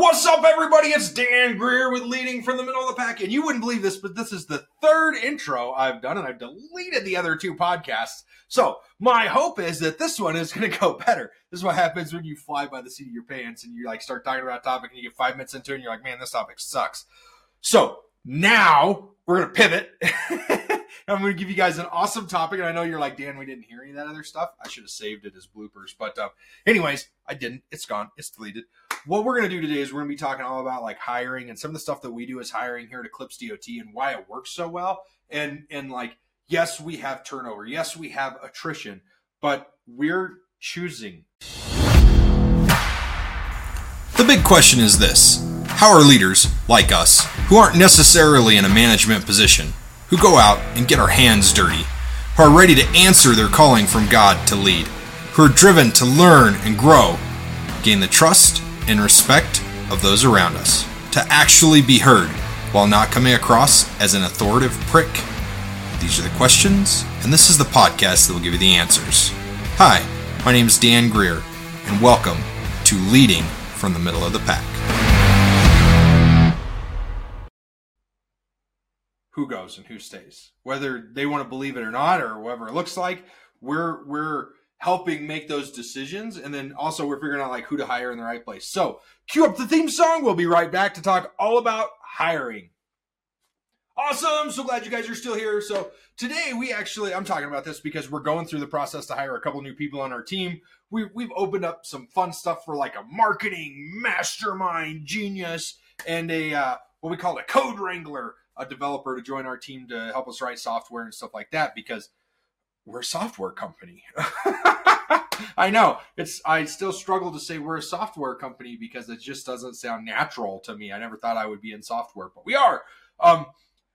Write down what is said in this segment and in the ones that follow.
What's up, everybody? It's Dan Greer with Leading from the Middle of the Pack. And you wouldn't believe this, but this is the third intro I've done, and I've deleted the other two podcasts. So, my hope is that this one is going to go better. This is what happens when you fly by the seat of your pants and you like start talking about a topic and you get five minutes into it and you're like, man, this topic sucks. So, now we're going to pivot. I'm going to give you guys an awesome topic. And I know you're like, Dan, we didn't hear any of that other stuff. I should have saved it as bloopers. But, uh, anyways, I didn't. It's gone. It's deleted. What we're going to do today is we're going to be talking all about like hiring and some of the stuff that we do as hiring here at Eclipse DOT and why it works so well. And, and like, yes, we have turnover. Yes, we have attrition, but we're choosing. The big question is this How are leaders, like us, who aren't necessarily in a management position, who go out and get our hands dirty, who are ready to answer their calling from God to lead, who are driven to learn and grow, gain the trust and respect of those around us, to actually be heard while not coming across as an authoritative prick? These are the questions, and this is the podcast that will give you the answers. Hi, my name is Dan Greer, and welcome to Leading from the Middle of the Pack. who goes and who stays, whether they want to believe it or not, or whatever it looks like. We're we're helping make those decisions, and then also we're figuring out like who to hire in the right place. So, cue up the theme song. We'll be right back to talk all about hiring. Awesome! So glad you guys are still here. So today we actually I'm talking about this because we're going through the process to hire a couple new people on our team. We we've opened up some fun stuff for like a marketing mastermind genius and a uh, what we call a code wrangler a developer to join our team to help us write software and stuff like that because we're a software company. I know it's I still struggle to say we're a software company because it just doesn't sound natural to me. I never thought I would be in software, but we are. Um,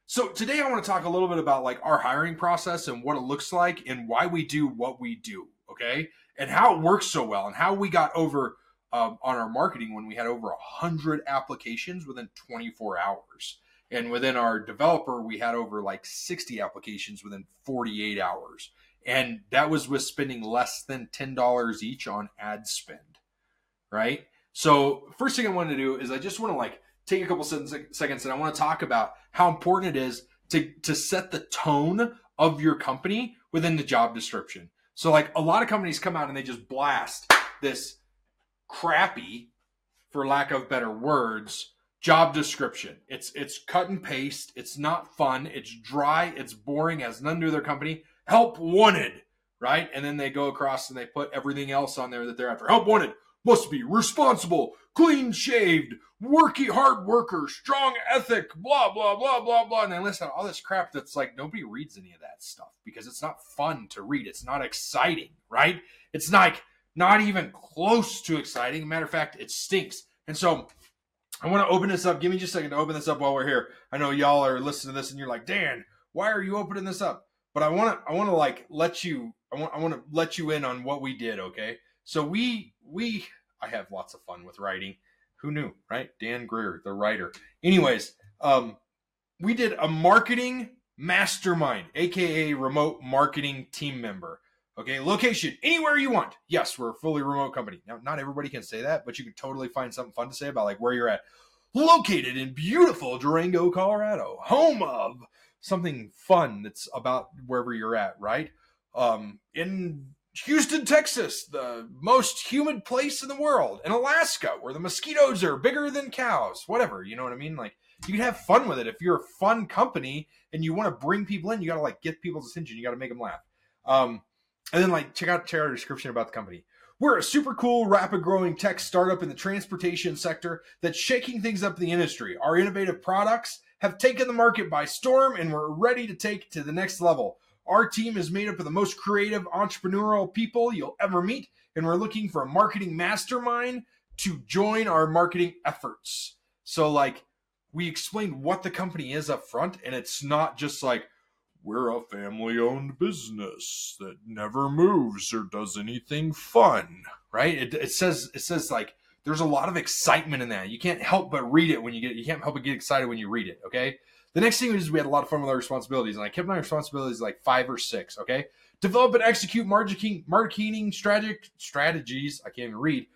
so today I want to talk a little bit about like our hiring process and what it looks like and why we do what we do, okay? And how it works so well and how we got over um, on our marketing when we had over a hundred applications within 24 hours. And within our developer, we had over like 60 applications within 48 hours. And that was with spending less than $10 each on ad spend. Right. So, first thing I wanted to do is I just want to like take a couple seconds and I want to talk about how important it is to, to set the tone of your company within the job description. So, like a lot of companies come out and they just blast this crappy, for lack of better words, job description. It's it's cut and paste. It's not fun. It's dry. It's boring. Has nothing to do their company. Help wanted, right? And then they go across and they put everything else on there that they're after. Help wanted must be responsible, clean shaved, worky hard worker, strong ethic, blah blah blah blah blah. And they list out all this crap that's like nobody reads any of that stuff because it's not fun to read. It's not exciting, right? It's like not even close to exciting. Matter of fact, it stinks. And so I want to open this up. Give me just a second to open this up while we're here. I know y'all are listening to this and you're like, Dan, why are you opening this up? But I want to, I want to like let you, I want, I want to let you in on what we did. Okay. So we, we, I have lots of fun with writing. Who knew, right? Dan Greer, the writer. Anyways, um, we did a marketing mastermind, aka remote marketing team member. Okay, location anywhere you want. Yes, we're a fully remote company. Now, not everybody can say that, but you can totally find something fun to say about like where you're at. Located in beautiful Durango, Colorado, home of something fun that's about wherever you're at, right? Um, in Houston, Texas, the most humid place in the world, in Alaska, where the mosquitoes are bigger than cows, whatever, you know what I mean? Like, you can have fun with it. If you're a fun company and you want to bring people in, you got to like get people's attention. You got to make them laugh. Um, and then like check out check our description about the company. We're a super cool, rapid growing tech startup in the transportation sector that's shaking things up in the industry. Our innovative products have taken the market by storm and we're ready to take to the next level. Our team is made up of the most creative entrepreneurial people you'll ever meet, and we're looking for a marketing mastermind to join our marketing efforts. So, like, we explained what the company is up front, and it's not just like, we're a family owned business that never moves or does anything fun right? It, it, says it says like there's a lot of excitement in that. You can't help but read it when you get you can't help but get excited when you read it okay? The next thing is we had a lot of fun with our responsibilities and i kept my responsibilities like five or six okay? Develop and execute marketing marketing strategic strategies i can't even read.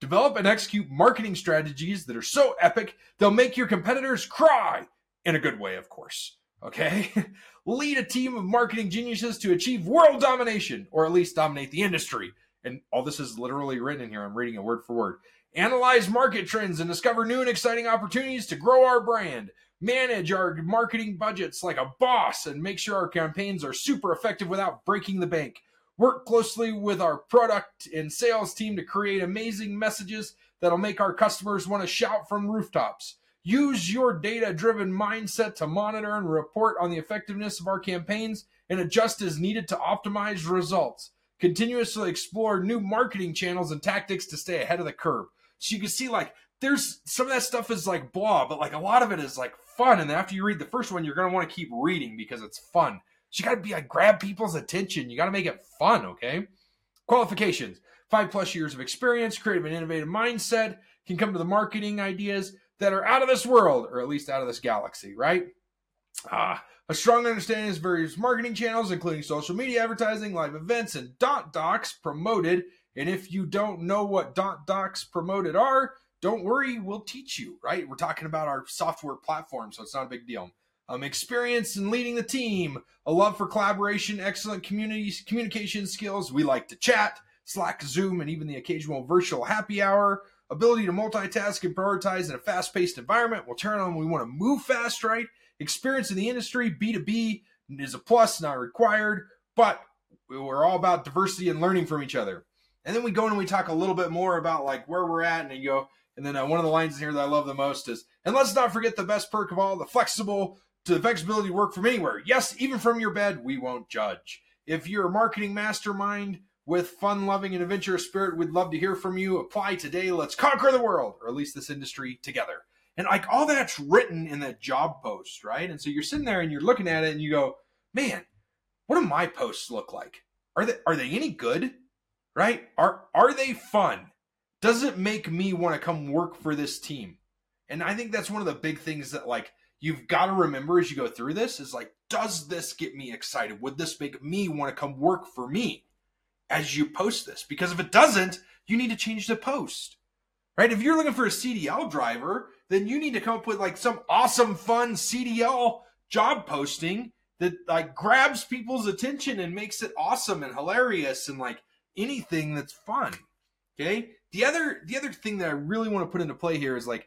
Develop and execute marketing strategies that are so epic they'll make your competitors cry in a good way, of course. Okay? Lead a team of marketing geniuses to achieve world domination, or at least dominate the industry. And all this is literally written in here. I'm reading it word for word. Analyze market trends and discover new and exciting opportunities to grow our brand. Manage our marketing budgets like a boss and make sure our campaigns are super effective without breaking the bank. Work closely with our product and sales team to create amazing messages that'll make our customers want to shout from rooftops. Use your data driven mindset to monitor and report on the effectiveness of our campaigns and adjust as needed to optimize results. Continuously explore new marketing channels and tactics to stay ahead of the curve. So you can see, like, there's some of that stuff is like blah, but like a lot of it is like fun. And after you read the first one, you're going to want to keep reading because it's fun. So you got to be like, grab people's attention. You got to make it fun, okay? Qualifications five plus years of experience, creative and innovative mindset, can come to the marketing ideas that are out of this world, or at least out of this galaxy, right? Ah, a strong understanding of various marketing channels, including social media advertising, live events, and DOTDocs promoted. And if you don't know what DOTDocs promoted are, don't worry, we'll teach you, right? We're talking about our software platform, so it's not a big deal. Um, experience in leading the team, a love for collaboration, excellent community communication skills. We like to chat, Slack, Zoom, and even the occasional virtual happy hour. Ability to multitask and prioritize in a fast paced environment. We'll turn on we want to move fast, right? Experience in the industry, B2B is a plus, not required, but we're all about diversity and learning from each other. And then we go and we talk a little bit more about like where we're at, and you go, and then uh, one of the lines in here that I love the most is, and let's not forget the best perk of all, the flexible to the flexibility to work from anywhere. Yes, even from your bed, we won't judge. If you're a marketing mastermind with fun loving and adventurous spirit, we'd love to hear from you. Apply today. Let's conquer the world, or at least this industry together. And like all that's written in that job post, right? And so you're sitting there and you're looking at it and you go, man, what do my posts look like? Are they are they any good? Right? Are are they fun? Does it make me want to come work for this team? And I think that's one of the big things that like you've got to remember as you go through this is like, does this get me excited? Would this make me want to come work for me as you post this? Because if it doesn't, you need to change the post. Right? If you're looking for a CDL driver, then you need to come up with like some awesome, fun CDL job posting that like grabs people's attention and makes it awesome and hilarious and like anything that's fun. Okay. The other the other thing that I really want to put into play here is like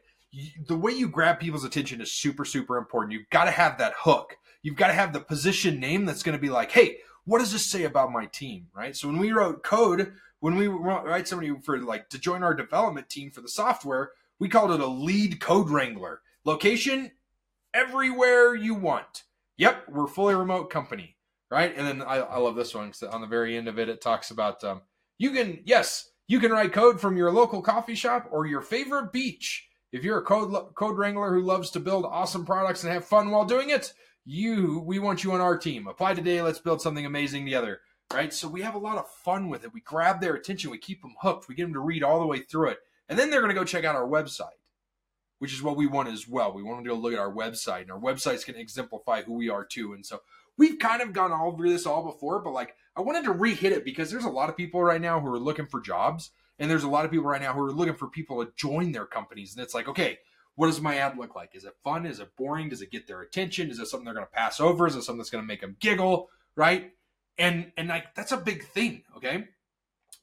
the way you grab people's attention is super super important. You've got to have that hook. You've got to have the position name that's going to be like, hey, what does this say about my team, right? So when we wrote code, when we write somebody for like to join our development team for the software, we called it a lead code wrangler. Location everywhere you want. Yep, we're fully remote company, right? And then I, I love this one because on the very end of it, it talks about um, you can yes, you can write code from your local coffee shop or your favorite beach. If you're a code code wrangler who loves to build awesome products and have fun while doing it, you we want you on our team. Apply today. Let's build something amazing together. Right? So we have a lot of fun with it. We grab their attention. We keep them hooked. We get them to read all the way through it, and then they're going to go check out our website, which is what we want as well. We want them to go look at our website, and our website's going to exemplify who we are too. And so we've kind of gone over this all before, but like I wanted to re-hit it because there's a lot of people right now who are looking for jobs and there's a lot of people right now who are looking for people to join their companies. And it's like, okay, what does my ad look like? Is it fun? Is it boring? Does it get their attention? Is it something they're going to pass over? Is it something that's going to make them giggle? Right? And and like that's a big thing. Okay.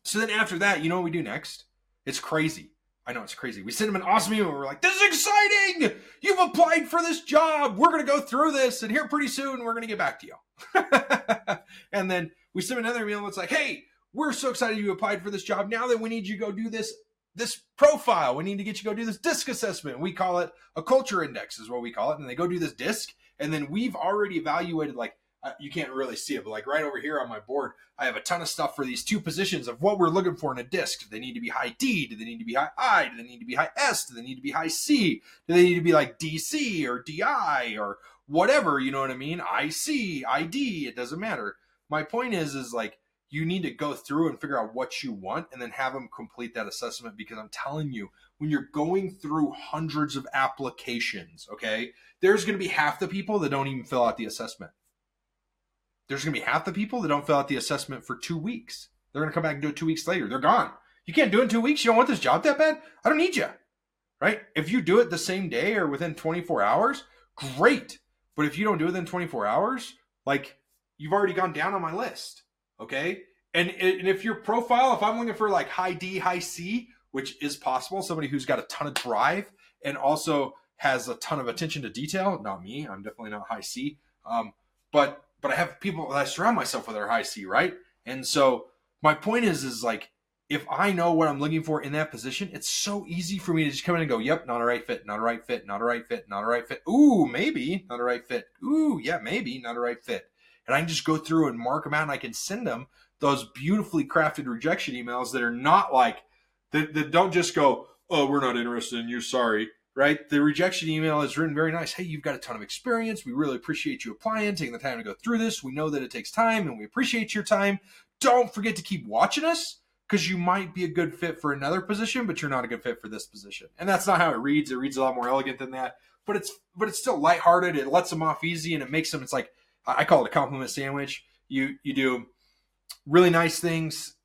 So then after that, you know what we do next? It's crazy. I know it's crazy. We send them an awesome email. We're like, this is exciting. You've applied for this job. We're going to go through this, and here pretty soon we're going to get back to you. and then we send another email that's like, hey, we're so excited you applied for this job. Now that we need you to go do this this profile, we need to get you to go do this disc assessment. We call it a culture index, is what we call it. And they go do this disc, and then we've already evaluated like uh, you can't really see it, but like right over here on my board, I have a ton of stuff for these two positions of what we're looking for in a disc. Do they need to be high D? Do they need to be high I? Do they need to be high S? Do they need to be high C? Do they need to be like DC or DI or whatever? You know what I mean? IC, ID, it doesn't matter. My point is, is like you need to go through and figure out what you want and then have them complete that assessment because I'm telling you, when you're going through hundreds of applications, okay, there's going to be half the people that don't even fill out the assessment. There's going to be half the people that don't fill out the assessment for two weeks. They're going to come back and do it two weeks later. They're gone. You can't do it in two weeks. You don't want this job that bad. I don't need you. Right? If you do it the same day or within 24 hours, great. But if you don't do it within 24 hours, like you've already gone down on my list. Okay. And, and if your profile, if I'm looking for like high D, high C, which is possible, somebody who's got a ton of drive and also has a ton of attention to detail, not me, I'm definitely not high C. Um, but but I have people that I surround myself with are high C, right? And so my point is, is like if I know what I'm looking for in that position, it's so easy for me to just come in and go, yep, not a right fit, not a right fit, not a right fit, not a right fit. Ooh, maybe not a right fit. Ooh, yeah, maybe not a right fit. And I can just go through and mark them out and I can send them those beautifully crafted rejection emails that are not like, that, that don't just go, oh, we're not interested in you, sorry right? The rejection email is written very nice. Hey, you've got a ton of experience. We really appreciate you applying, taking the time to go through this. We know that it takes time and we appreciate your time. Don't forget to keep watching us because you might be a good fit for another position, but you're not a good fit for this position. And that's not how it reads. It reads a lot more elegant than that. But it's but it's still lighthearted. It lets them off easy and it makes them. It's like I call it a compliment sandwich. You you do really nice things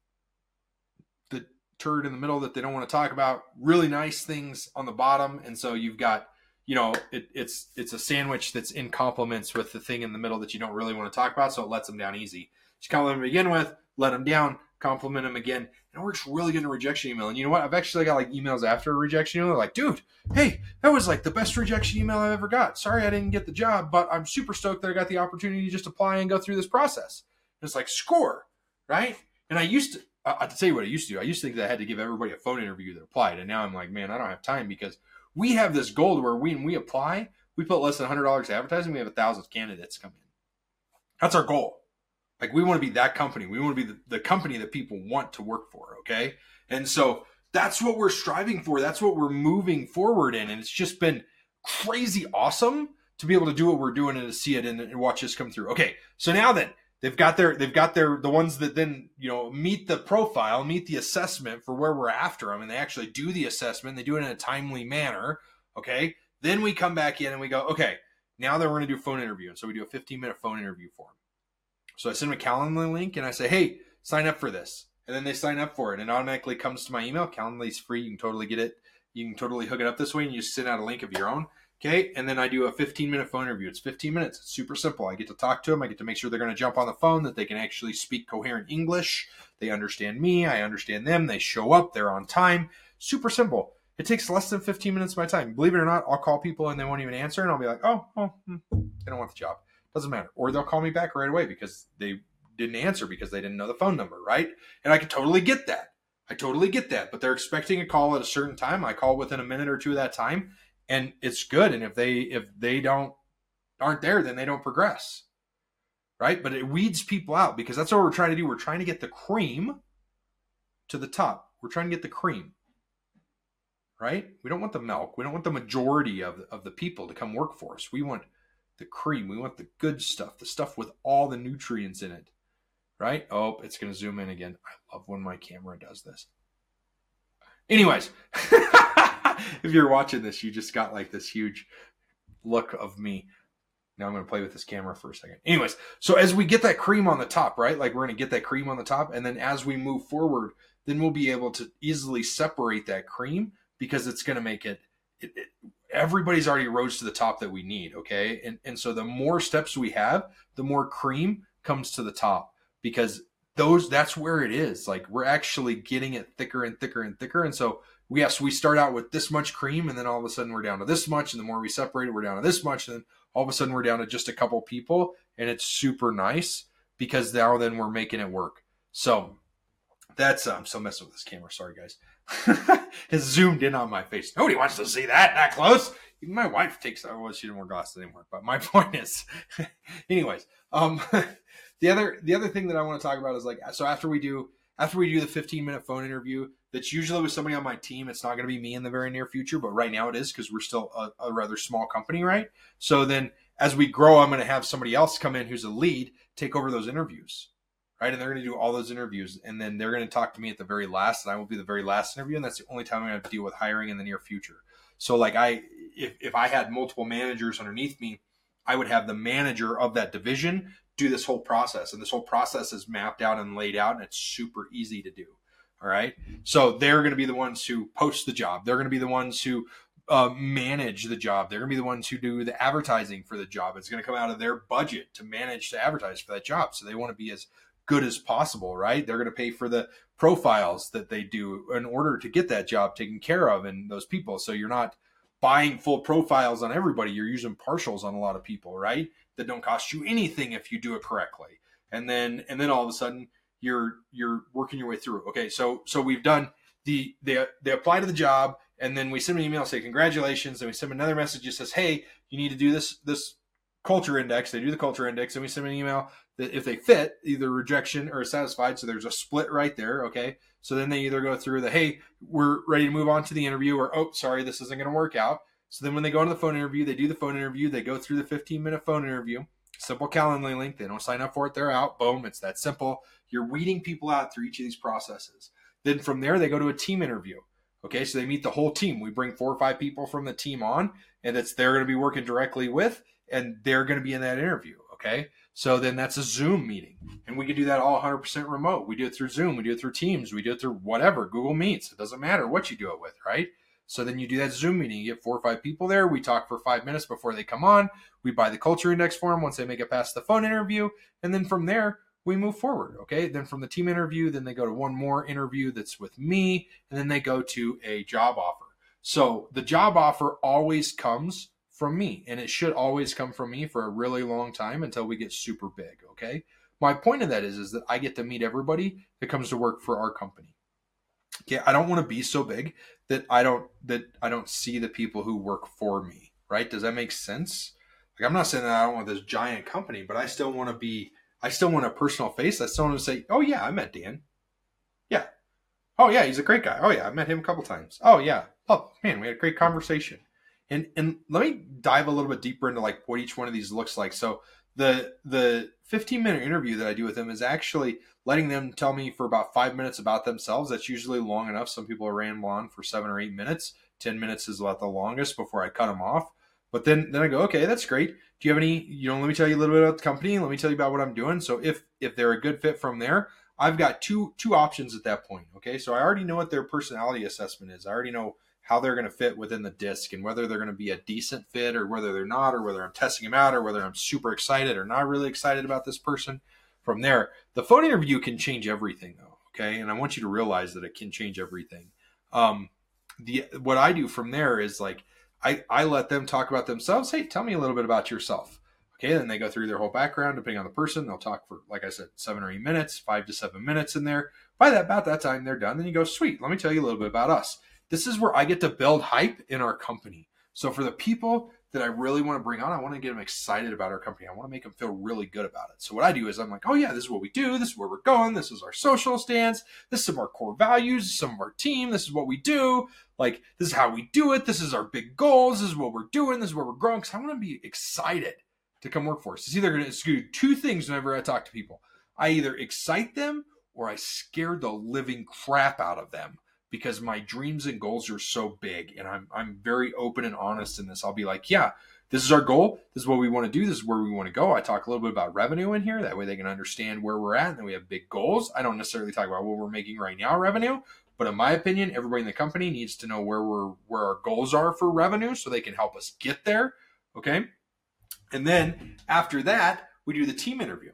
the turd in the middle that they don't want to talk about. Really nice things on the bottom, and so you've got you know it, it's it's a sandwich that's in compliments with the thing in the middle that you don't really want to talk about, so it lets them down easy. Just compliment them begin with, let them down, compliment them again, it works really good in rejection email. And you know what? I've actually got like emails after a rejection email, like, dude, hey, that was like the best rejection email I've ever got. Sorry I didn't get the job, but I'm super stoked that I got the opportunity to just apply and go through this process. And it's like score, right? And I used to I tell you what I used to do. I used to think that I had to give everybody a phone interview that applied, and now I'm like, man, I don't have time because we have this goal where we, when we apply, we put less than hundred dollars advertising, we have a thousand candidates come in. That's our goal. Like we want to be that company. We want to be the, the company that people want to work for. Okay, and so that's what we're striving for. That's what we're moving forward in, and it's just been crazy awesome to be able to do what we're doing and to see it and, and watch this come through. Okay, so now then they've got their they've got their the ones that then you know meet the profile meet the assessment for where we're after them and they actually do the assessment they do it in a timely manner okay then we come back in and we go okay now that we're going to do a phone interview and so we do a 15 minute phone interview for them so i send them a calendly link and i say hey sign up for this and then they sign up for it and it automatically comes to my email calendly is free you can totally get it you can totally hook it up this way and you send out a link of your own Okay. And then I do a 15 minute phone interview. It's 15 minutes. It's super simple. I get to talk to them. I get to make sure they're going to jump on the phone, that they can actually speak coherent English. They understand me. I understand them. They show up. They're on time. Super simple. It takes less than 15 minutes of my time. Believe it or not, I'll call people and they won't even answer. And I'll be like, oh, oh hmm, they don't want the job. Doesn't matter. Or they'll call me back right away because they didn't answer because they didn't know the phone number, right? And I can totally get that. I totally get that. But they're expecting a call at a certain time. I call within a minute or two of that time and it's good. And if they if they don't aren't there, then they don't progress, right? But it weeds people out because that's what we're trying to do. We're trying to get the cream to the top. We're trying to get the cream, right? We don't want the milk. We don't want the majority of of the people to come work for us. We want the cream. We want the good stuff, the stuff with all the nutrients in it, right? Oh, it's going to zoom in again. I love when my camera does this. Anyways. if you're watching this, you just got like this huge look of me. Now I'm going to play with this camera for a second. Anyways, so as we get that cream on the top, right? Like we're going to get that cream on the top. And then as we move forward, then we'll be able to easily separate that cream because it's going to make it, it, it everybody's already rose to the top that we need. Okay. And, and so the more steps we have, the more cream comes to the top because those, that's where it is. Like we're actually getting it thicker and thicker and thicker. And so yes, we start out with this much cream, and then all of a sudden we're down to this much, and the more we separate it, we're down to this much, and then all of a sudden we're down to just a couple people, and it's super nice because now then we're making it work. So that's I'm so messing with this camera. Sorry guys, it's zoomed in on my face. Nobody wants to see that that close. Even my wife takes. Oh, well, she didn't wear glasses anymore. But my point is, anyways, um, the other the other thing that I want to talk about is like so after we do after we do the 15 minute phone interview, that's usually with somebody on my team. It's not going to be me in the very near future, but right now it is because we're still a, a, rather small company, right? So then as we grow, I'm going to have somebody else come in who's a lead take over those interviews, right? And they're going to do all those interviews, and then they're going to talk to me at the very last, and I will be the very last interview, and that's the only time I'm going to deal with hiring in the near future. So like I, if if I had multiple managers underneath me, I would have the manager of that division do this whole process, and this whole process is mapped out and laid out, and it's super easy to do All right. So they're going to be the ones who post the job. They're going to be the ones who uh, manage the job. They're going to be the ones who do the advertising for the job. It's going to come out of their budget to manage to advertise for that job. So they want to be as good as possible, right? They're going to pay for the profiles that they do in order to get that job taken care of and those people. So you're not buying full profiles on everybody. You're using partials on a lot of people, right? That don't cost you anything if you do it correctly. And then and then all of a sudden you're you're working your way through. Okay, so so we've done the they they apply to the job and then we send an email say congratulations and we send another message that says hey you need to do this this culture index they do the culture index and we send an email that if they fit either rejection or satisfied so there's a split right there okay? So then they either go through the hey we're ready to move on to the interview or oh sorry this isn't going to work out. So then when they go into the phone interview they do the phone interview they go through the 15 minute phone interview. Simple calendly link they don't sign up for it they're out boom it's that simple. You're weeding people out through each of these processes. Then from there they go to a team interview okay? So they meet the whole team. We bring four or five people from the team on and it's they're going to be working directly with and they're going to be in that interview okay so then that's a Zoom meeting. And we can do that all 100% remote. We do it through Zoom, we do it through Teams, we do it through whatever, Google Meets. It doesn't matter what you do it with, right? So then you do that Zoom meeting. You get four or five people there. We talk for five minutes before they come on. We buy the culture index for them once they make it past the phone interview. And then from there, we move forward. Okay. Then from the team interview, then they go to one more interview that's with me. And then they go to a job offer. So the job offer always comes from me and it should always come from me for a really long time until we get super big okay? My point of that is is that i get to meet everybody that comes to work for our company. Okay i don't want to be so big that i don't that i don't see the people who work for me right? Does that make sense? Like i'm not saying that i don't want this giant company but i still want to be i still want a personal face. I still want to say oh yeah i met dan. Yeah. Oh yeah he's a great guy. Oh yeah i met him a couple times. Oh yeah. Oh man we had a great conversation and and let me dive a little bit deeper into like what each one of these looks like. So the the 15 minute interview that I do with them is actually letting them tell me for about five minutes about themselves. That's usually long enough. Some people are ramble on for seven or eight minutes. Ten minutes is about the longest before I cut them off. But then then I go, okay, that's great. Do you have any? You know, let me tell you a little bit about the company. Let me tell you about what I'm doing. So if if they're a good fit from there, I've got two two options at that point. Okay, so I already know what their personality assessment is. I already know how they're going to fit within the disc and whether they're going to be a decent fit or whether they're not or whether I'm testing them out or whether I'm super excited or not really excited about this person. From there, the phone interview can change everything though. Okay. And I want you to realize that it can change everything. Um, the, what I do from there is like, I, I let them talk about themselves. Hey, tell me a little bit about yourself. Okay, then they go through their whole background, depending on the person. They'll talk for, like I said, seven or eight minutes, five to seven minutes in there. By that, about that time, they're done. Then you go, sweet. Let me tell you a little bit about us this is where I get to build hype in our company. So for the people that I really want to bring on, I want to get them excited about our company. I want to make them feel really good about it. So what I do is I'm like, oh yeah, this is what we do. This is where we're going. This is our social stance. This is some of our core values, some of our team. This is what we do. Like this is how we do it. This is our big goals. This is what we're doing. This is where we're growing. Because I want to be excited to come work for us. It's either going to do two things whenever I talk to people. I either excite them or I scare the living crap out of them because my dreams and goals are so big and I'm I'm very open and honest in this. I'll be like, yeah, this is our goal. This is what we want to do. This is where we want to go. I talk a little bit about revenue in here. That way they can understand where we're at. And then we have big goals. I don't necessarily talk about what we're making right now revenue, but in my opinion, everybody in the company needs to know where we're where our goals are for revenue so they can help us get there. Okay. And then after that, we do the team interview.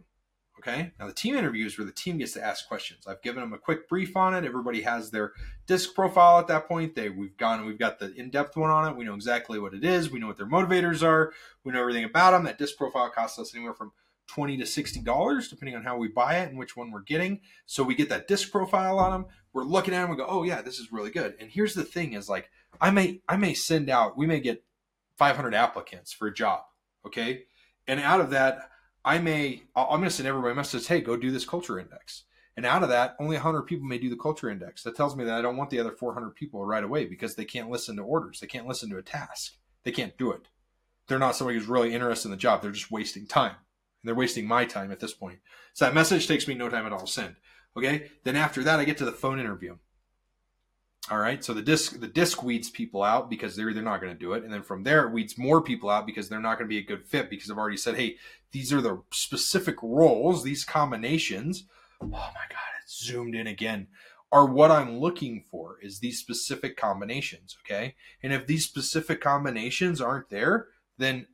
Okay. Now the team interview is where the team gets to ask questions. I've given them a quick brief on it. Everybody has their disc profile at that point. They we've gone we've got the in-depth one on it. We know exactly what it is. We know what their motivators are. We know everything about them. That disc profile costs us anywhere from 20 to 60 dollars depending on how we buy it and which one we're getting. So we get that disc profile on them. We're looking at them and go, "Oh yeah, this is really good." And here's the thing is like I may I may send out we may get 500 applicants for a job, okay? And out of that I may, I'm going to send everybody a message, hey, go do this culture index. And out of that, only 100 people may do the culture index. That tells me that I don't want the other 400 people right away because they can't listen to orders. They can't listen to a task. They can't do it. They're not somebody who's really interested in the job. They're just wasting time. And they're wasting my time at this point. So that message takes me no time at all to send. Okay. Then after that, I get to the phone interview. All right. So the disc the disc weeds people out because they're they're not going to do it, and then from there it weeds more people out because they're not going to be a good fit because I've already said, hey, these are the specific roles, these combinations. Oh my god, it's zoomed in again are what I'm looking for is these specific combinations, okay? And if these specific combinations aren't there, then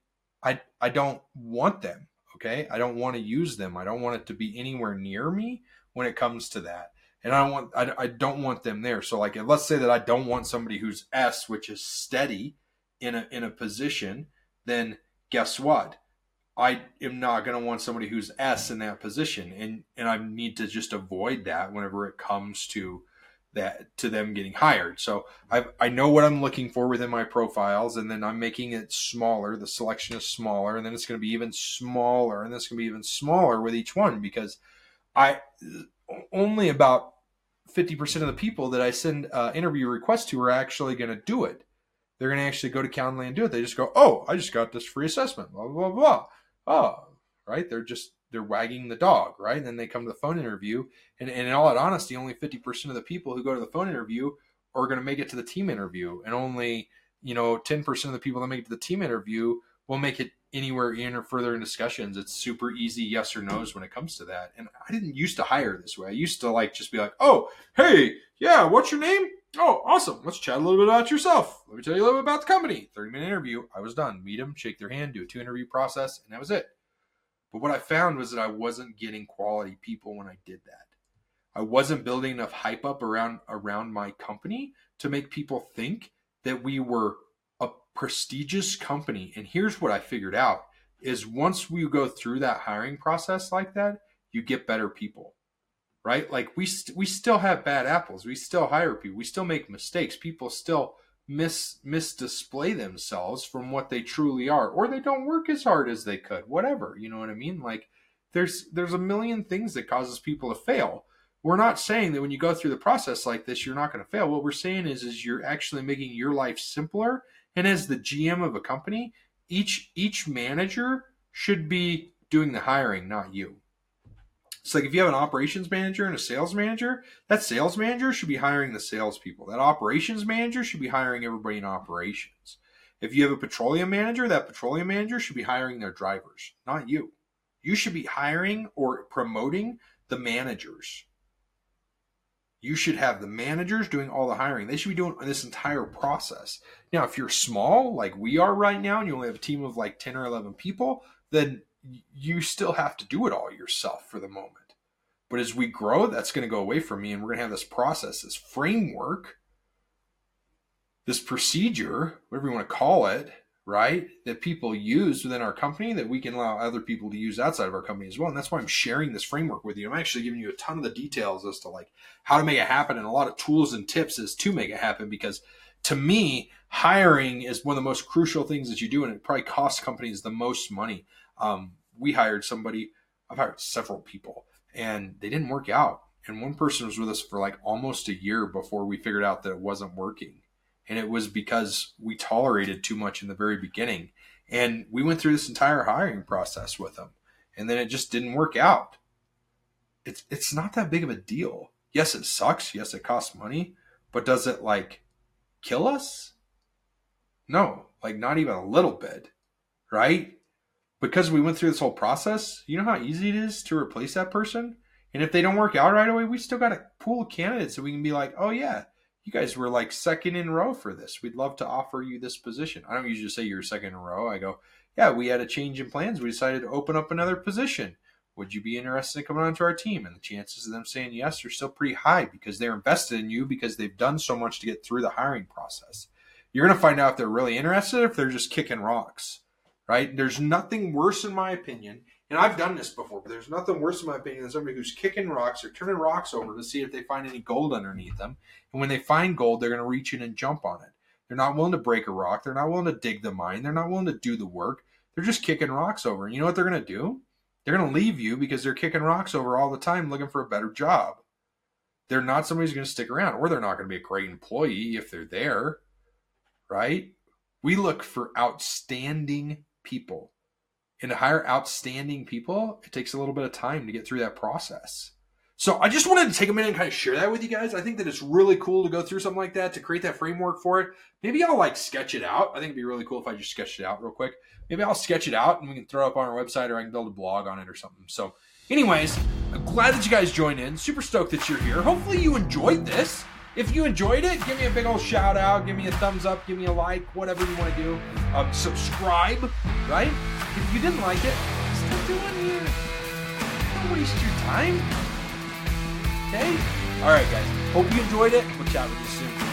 I I don't want them, okay? I don't want to use them. I don't want it to be anywhere near me when it comes to that. And I want I, I don't want them there. So like let's say that I don't want somebody who's S, which is steady in a in a position, then guess what? I am not going to want somebody who's S in that position, and and I need to just avoid that whenever it comes to that to them getting hired. So I I know what I'm looking for within my profiles, and then I'm making it smaller. The selection is smaller, and then it's going to be even smaller, and then it's going to be even smaller with each one because I only about fifty percent of the people that I send uh, interview requests to are actually going to do it. They're going to actually go to Calendly and do it. They just go, "Oh, I just got this free assessment." Blah blah blah. blah oh, right? They're just they're wagging the dog, right? And then they come to the phone interview, and, and in all honesty, only fifty percent of the people who go to the phone interview are going to make it to the team interview, and only you know ten percent of the people that make it to the team interview will make it anywhere in or further in discussions. It's super easy yes or no's when it comes to that. And I didn't used to hire this way. I used to like just be like, oh, hey, yeah, what's your name? Oh, awesome. Let's chat a little bit about yourself. Let me tell you a little bit about the company. 30 minute interview. I was done. Meet them, shake their hand, do a two interview process, and that was it. But what I found was that I wasn't getting quality people when I did that. I wasn't building enough hype up around around my company to make people think that we were prestigious company. And here's what I figured out is once we go through that hiring process like that, you get better people right? Like we st- we still have bad apples. We still hire people. We still make mistakes. People still mis misdisplay themselves from what they truly are, or they don't work as hard as they could. Whatever, you know what I mean? Like there's there's a million things that causes people to fail. We're not saying that when you go through the process like this, you're not going to fail. What we're saying is, is you're actually making your life simpler. And as the GM of a company, each each manager should be doing the hiring, not you. It's like if you have an operations manager and a sales manager, that sales manager should be hiring the salespeople. That operations manager should be hiring everybody in operations. If you have a petroleum manager, that petroleum manager should be hiring their drivers, not you. You should be hiring or promoting the managers. You should have the managers doing all the hiring. They should be doing this entire process. Now, if you're small, like we are right now, and you only have a team of like 10 or 11 people, then you still have to do it all yourself for the moment. But as we grow, that's going to go away from me, and we're going to have this process, this framework, this procedure, whatever you want to call it, right? That people use within our company that we can allow other people to use outside of our company as well. And that's why I'm sharing this framework with you. I'm actually giving you a ton of the details as to like how to make it happen and a lot of tools and tips as to make it happen because to me, hiring is one of the most crucial things that you do, and it probably costs companies the most money. Um, we hired somebody, I've hired several people, and they didn't work out. And one person was with us for like almost a year before we figured out that it wasn't working. And it was because we tolerated too much in the very beginning. And we went through this entire hiring process with them. And then it just didn't work out. It's it's not that big of a deal. Yes, it sucks. Yes, it costs money. But does it like kill us? No, like not even a little bit. Right? because we went through this whole process, you know how easy it is to replace that person? And if they don't work out right away, we still got a pool of candidates so we can be like, oh, yeah, you guys were like second in row for this. We'd love to offer you this position. I don't usually say you're second in row. I go, yeah, we had a change in plans. We decided to open up another position. Would you be interested in coming onto our team? And the chances of them saying yes are still pretty high because they're invested in you because they've done so much to get through the hiring process. You're going to find out if they're really interested if they're just kicking rocks right? There's nothing worse, in my opinion, and I've done this before, but there's nothing worse, in my opinion, than somebody who's kicking rocks or turning rocks over to see if they find any gold underneath them. And when they find gold, they're going to reach in and jump on it. They're not willing to break a rock. They're not willing to dig the mine. They're not willing to do the work. They're just kicking rocks over. And you know what they're going to do? They're going to leave you because they're kicking rocks over all the time looking for a better job. They're not somebody who's going to stick around, or they're not going to be a great employee if they're there, right? We look for outstanding people. And to hire outstanding people, it takes a little bit of time to get through that process. So I just wanted to take a minute and kind of share that with you guys. I think that it's really cool to go through something like that to create that framework for it. Maybe I'll like sketch it out. I think it'd be really cool if I just sketched it out real quick. Maybe I'll sketch it out and we can throw it up on our website or I can build a blog on it or something. So Anyways, I'm glad that you guys joined in. Super stoked that you're here. Hopefully you enjoyed this. If you enjoyed it, give me a big old shout out, give me a thumbs up, give me a like, whatever you want to do. Um, subscribe, right? If you didn't like it, stop doing it. Don't waste your time. Okay? Alright, guys. Hope you enjoyed it. We'll chat with you soon.